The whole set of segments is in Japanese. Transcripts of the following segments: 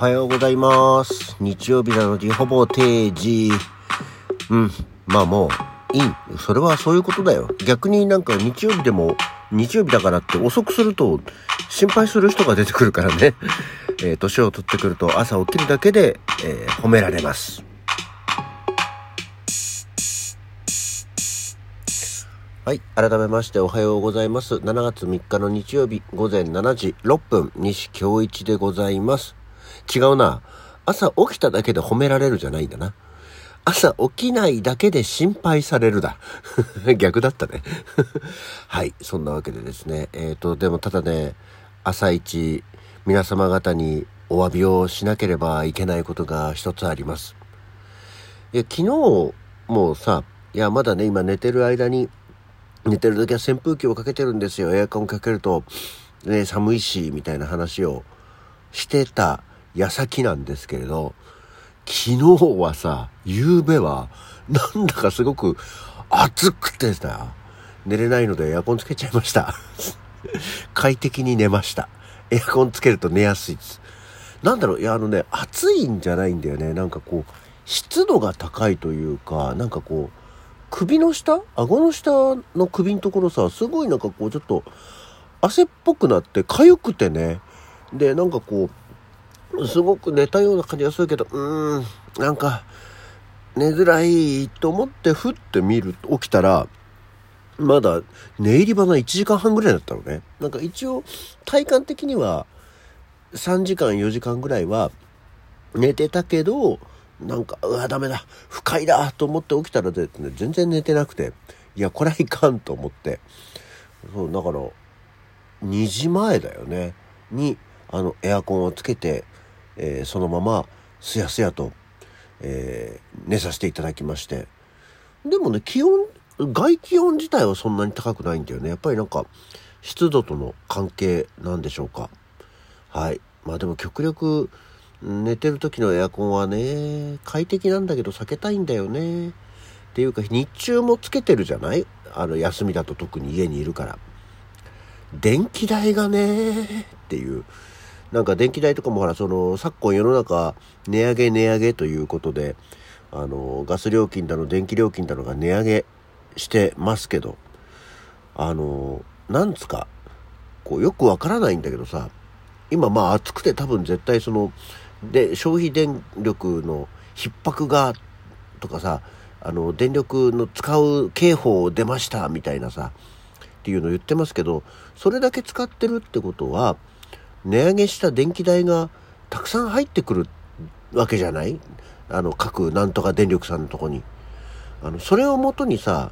はようございます。日曜日なのにほぼ定時。うん。まあもう、いい。それはそういうことだよ。逆になんか日曜日でも、日曜日だからって遅くすると心配する人が出てくるからね。えー年を取ってくると朝起きるだけで、えー褒められます。はい。改めましておはようございます。7月3日の日曜日午前7時6分、西京一でございます。違うな。朝起きただけで褒められるじゃないんだな。朝起きないだけで心配されるだ。逆だったね。はい。そんなわけでですね。えっ、と、でもただね、朝一、皆様方にお詫びをしなければいけないことが一つあります。いや、昨日もうさ、いや、まだね、今寝てる間に、寝てる時は扇風機をかけてるんですよ。エアコンかけると、ね、寒いし、みたいな話をしてた矢先なんですけれど、昨日はさ、夕べは、なんだかすごく暑くてさ、寝れないのでエアコンつけちゃいました。快適に寝ました。エアコンつけると寝やすいです。なんだろう、いや、あのね、暑いんじゃないんだよね。なんかこう、湿度が高いというか、なんかこう、首の下？顎の下の首のところさ、すごいなんかこう、ちょっと、汗っぽくなって、痒くてね。で、なんかこう、すごく寝たような感じがするけど、うーん、なんか、寝づらいと思って、ふって見る、起きたら、まだ寝入り花1時間半ぐらいだったのね。なんか一応、体感的には、3時間、4時間ぐらいは寝てたけど、なんか、うわ、ダメだ、不快だと思って起きたらでね、全然寝てなくて、いや、これはいかんと思って、そう、だから、2時前だよね、に、あの、エアコンをつけて、えーそのまま、すやすやと、えー寝させていただきまして。でもね、気温、外気温自体はそんなに高くないんだよね。やっぱりなんか、湿度との関係なんでしょうか。はい。まあでも極力、寝てる時のエアコンはね、快適なんだけど避けたいんだよね。っていうか、日中もつけてるじゃない？あの、休みだと特に家にいるから。電気代がね、っていう。なんか電気代とかもほら、その、昨今世の中、値上げ値上げということで、あの、ガス料金だの、電気料金だのが値上げしてますけど、あの、なんつか、こう、よくわからないんだけどさ、今まあ暑くて多分絶対その、で、消費電力の逼迫が、とかさ、あの、電力の使う警報出ました、みたいなさ、っていうのを言ってますけど、それだけ使ってるってことは、値上げした電気代がたくさん入ってくるわけじゃない？あの、各なんとか電力さんのとこに。あの、それをもとにさ、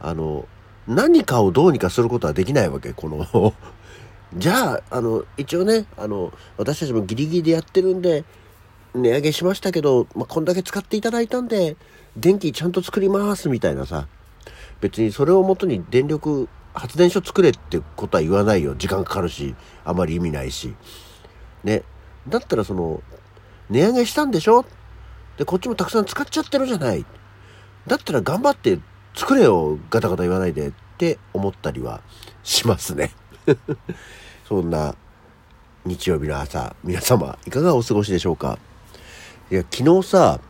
あの、何かをどうにかすることはできないわけ、この じゃあ、あの、一応ね、あの、私たちもギリギリでやってるんで、値上げしましたけど、まあ、こんだけ使っていただいたんで、電気ちゃんと作ります、みたいなさ。別にそれをもとに電力発電所作れってことは言わないよ。時間かかるし、あまり意味ないし。ね。だったらその、値上げしたんでしょ？で、こっちもたくさん使っちゃってるじゃない。だったら頑張って作れよ、ガタガタ言わないでって思ったりはしますね。そんな日曜日の朝、皆様いかがお過ごしでしょうか？いや、昨日さ、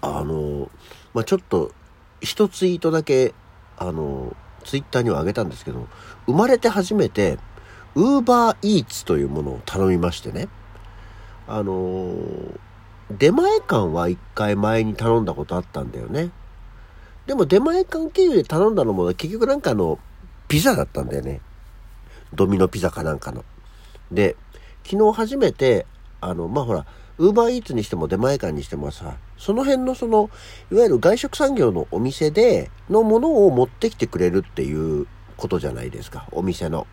あの、まあ、ちょっと一ツイートだけ、あの、ツイッターには上げたんですけど、生まれて初めて、ウーバーイーツというものを頼みましてね。あの、出前館は一回前に頼んだことあったんだよね。でも出前館経由で頼んだのも結局なんかあの、ピザだったんだよね。ドミノピザかなんかの。で、昨日初めて、あの、まあ、ほら、ウーバーイーツにしても出前館にしてもさ、その辺のその、いわゆる外食産業のお店で、のものを持ってきてくれるっていうことじゃないですか、お店の。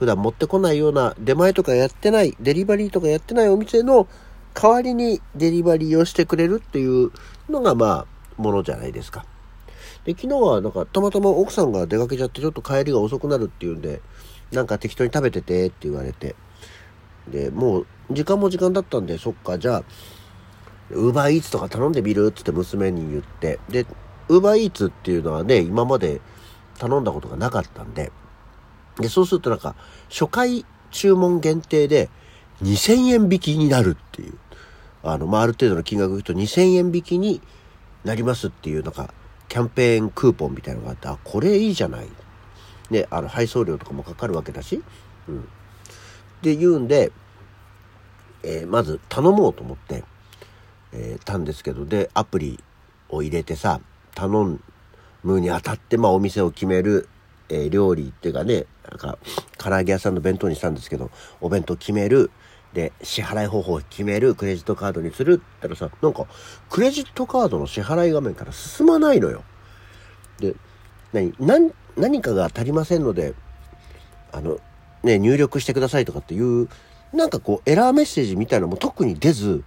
普段持ってこないような出前とかやってない、デリバリーとかやってないお店の代わりにデリバリーをしてくれるっていうのがまあ、ものじゃないですか。で、昨日はなんかたまたま奥さんが出かけちゃってちょっと帰りが遅くなるっていうんで、なんか適当に食べててって言われて。で、もう時間も時間だったんで、そっか、じゃあ、ウーバーイーツとか頼んでみる？っつって娘に言って。で、ウーバーイーツっていうのはね、今まで頼んだことがなかったんで。で、そうするとなんか、初回注文限定で、2000円引きになるっていう。あの、まあ、ある程度の金額言うと2000円引きになりますっていう、なんか、キャンペーンクーポンみたいなのがあって、あ、これいいじゃない。ね、あの、配送料とかもかかるわけだし。うん。っていうんで、えー、まず頼もうと思って、えー、たんですけど、で、アプリを入れてさ、頼むにあたって、まあ、お店を決める、えー、料理っていうかね、なんか、唐揚げ屋さんの弁当にしたんですけど、お弁当決める、で、支払い方法を決める、クレジットカードにするったらさ、なんか、クレジットカードの支払い画面から進まないのよ。で、何、何、何かが足りませんので、あの、ね、入力してくださいとかっていう、なんかこう、エラーメッセージみたいなのも特に出ず、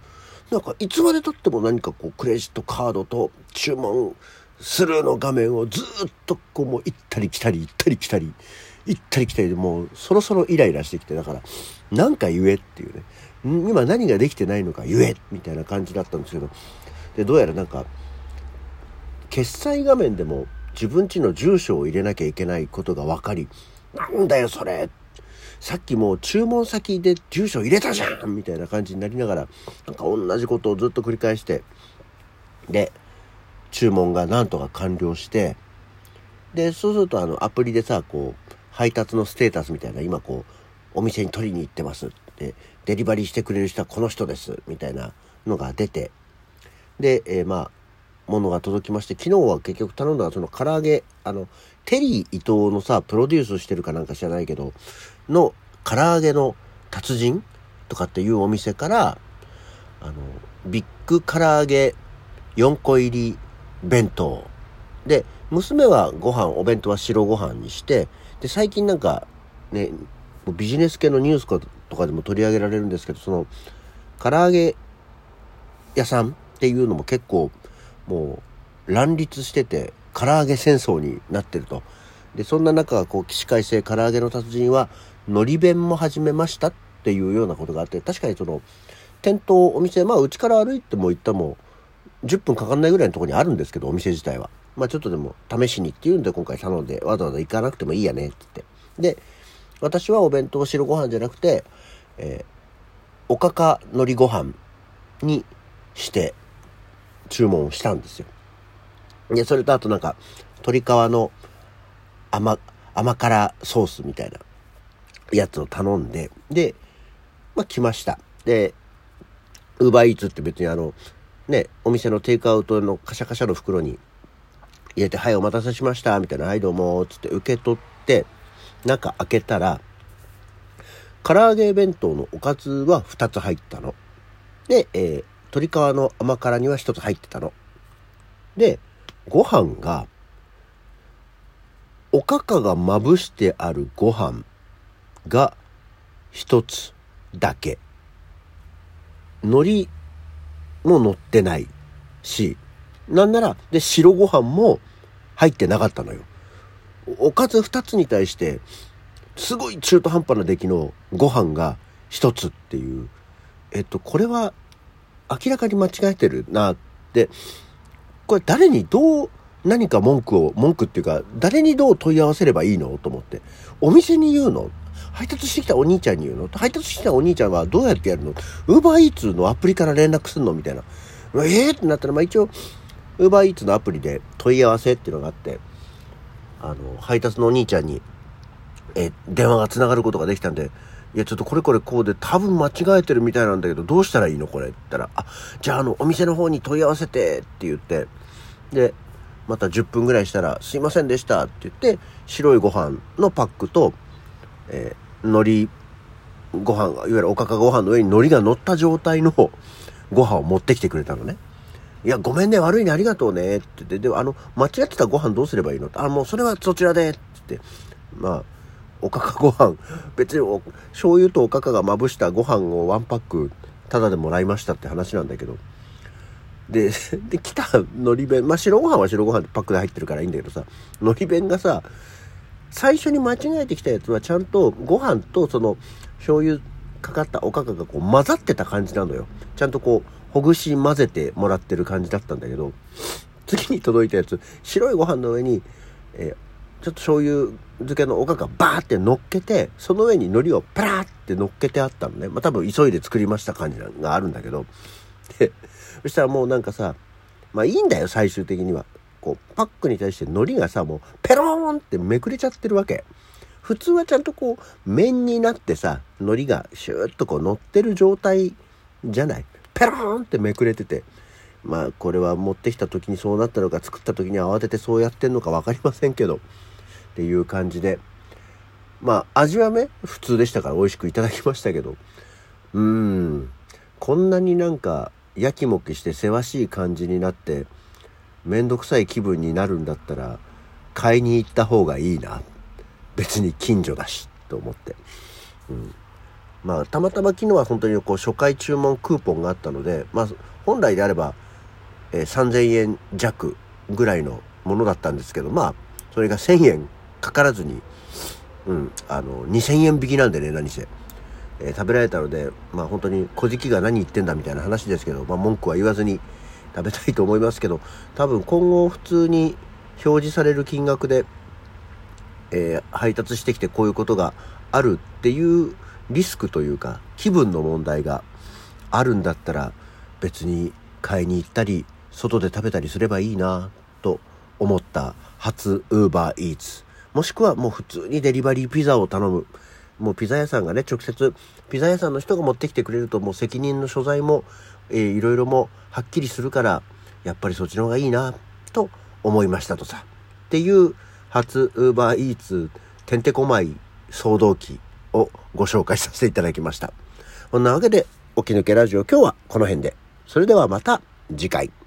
なんかいつまでたっても何かこう、クレジットカードと注文するの画面をずっとこう、もう行ったり来たり行ったり来たり、行ったり来たりでもうそろそろイライラしてきて、だから、なんか言えっていうね、今何ができてないのか言えみたいな感じだったんですけど、で、どうやらなんか、決済画面でも自分ちの住所を入れなきゃいけないことが分かり、なんだよそれさっきもう注文先で住所入れたじゃんみたいな感じになりながら、なんか同じことをずっと繰り返して、で、注文がなんとか完了して、で、そうするとあのアプリでさ、こう、配達のステータスみたいな、今こう、お店に取りに行ってます。って、デリバリーしてくれる人はこの人です、みたいなのが出て、で、えー、まあ、ものが届きまして、昨日は結局頼んだその唐揚げ、あの、テリー伊藤のさ、プロデュースしてるかなんか知らないけど、の唐揚げの達人とかっていうお店から、あの、ビッグ唐揚げ4個入り弁当。で、娘はご飯、お弁当は白ご飯にして、で、最近なんか、ね、ビジネス系のニュースとかでも取り上げられるんですけど、その、唐揚げ屋さんっていうのも結構、もう、乱立してて、唐揚げ戦争になってると。で、そんな中、こう、起死回生唐揚げの達人は、のり弁も始めましたっていうようなことがあって、確かにその、店頭、お店、まあ、うちから歩いても行ったも、10分かかんないぐらいのところにあるんですけど、お店自体は。まあ、ちょっとでも試しにっていうんで今回頼んで、わざわざ行かなくてもいいやねって言って。で、私はお弁当白ご飯じゃなくて、えー、おかかのりご飯にして注文をしたんですよ。で、それとあとなんか、鶏皮の甘、甘辛ソースみたいなやつを頼んで、で、まあ来ました。で、ウーバーイーツって別にあの、ね、お店のテイクアウトのカシャカシャの袋に入れて、はい、お待たせしました、みたいな、はい、どうも、つって受け取って、中開けたら、唐揚げ弁当のおかずは2つ入ったの。で、えー、鶏皮の甘辛には1つ入ってたの。で、ご飯が、おかかがまぶしてあるご飯が1つだけ。海苔も乗ってないし、なんなら、で、白ご飯も入ってなかったのよ。おかず2つに対して、すごい中途半端な出来のご飯が1つっていう。えっと、これは明らかに間違えてるなって、これ誰にどう何か文句を、文句っていうか、誰にどう問い合わせればいいのと思って。お店に言うの？配達してきたお兄ちゃんに言うの？配達してきたお兄ちゃんはどうやってやるの？ウーバーイーツのアプリから連絡すんのみたいな。ええー、ってなったら、まあ一応、ウーバーイーツのアプリで問い合わせっていうのがあって、あの、配達のお兄ちゃんに、え、電話が繋がることができたんで、いや、ちょっとこれこれこうで多分間違えてるみたいなんだけど、どうしたらいいのこれって言ったら、あ、じゃああの、お店の方に問い合わせてって言って、で、また10分ぐらいしたら、すいませんでしたって言って、白いご飯のパックと、えー、海苔ご飯、いわゆるおかかご飯の上に海苔が乗った状態のご飯を持ってきてくれたのね。いや、ごめんね、悪いね、ありがとうね、って言って、で、あの、間違ってたご飯どうすればいいのあ、もうそれはそちらで、って言って、まあ、おかかご飯、別に醤油とおかかがまぶしたご飯をワンパック、タダでもらいましたって話なんだけど、で、で、来た海苔弁、まあ、白ご飯は白ご飯パックで入ってるからいいんだけどさ、海苔弁がさ、最初に間違えてきたやつはちゃんとご飯とその醤油かかったおかかがこう混ざってた感じなのよ。ちゃんとこう、ほぐし混ぜてもらってる感じだったんだけど、次に届いたやつ、白いご飯の上に、えー、ちょっと醤油漬けのおかかバーって乗っけて、その上に海苔をパラーって乗っけてあったのね。まあ多分急いで作りました感じがあるんだけど。で、そしたらもうなんかさ、まあいいんだよ、最終的には。こう、パックに対して海苔がさ、もうペローンってめくれちゃってるわけ。普通はちゃんとこう、面になってさ、海苔がシューッとこう乗ってる状態じゃない。ペローンってめくれてて。まあこれは持ってきた時にそうなったのか作った時に慌ててそうやってんのか分かりませんけどっていう感じで。まあ味はね普通でしたから美味しくいただきましたけど。うーん。こんなになんかやきもきしてせわしい感じになって面倒くさい気分になるんだったら買いに行った方がいいな。別に近所だしと思って、うん、まあたまたま昨日は本当にこう初回注文クーポンがあったのでまあ本来であれば、えー、3000円弱ぐらいのものだったんですけどまあそれが1000円かからずに、うん、あの2000円引きなんでね何せ、えー、食べられたのでまあ本当に小じきが何言ってんだみたいな話ですけど、まあ、文句は言わずに食べたいと思いますけど多分今後普通に表示される金額で、えー、配達してきてこういうことがあるっていうリスクというか気分の問題があるんだったら別に買いに行ったり外で食べたりすればいいなと思った初ウーバーイーツ。もしくはもう普通にデリバリーピザを頼むもうピザ屋さんがね直接ピザ屋さんの人が持ってきてくれるともう責任の所在も、えー、いろいろもはっきりするからやっぱりそっちの方がいいなと思いましたとさっていう初ウーバーイーツてんてこまい騒動機をご紹介させていただきました。こんなわけで、起き抜けラジオ今日はこの辺で。それではまた次回。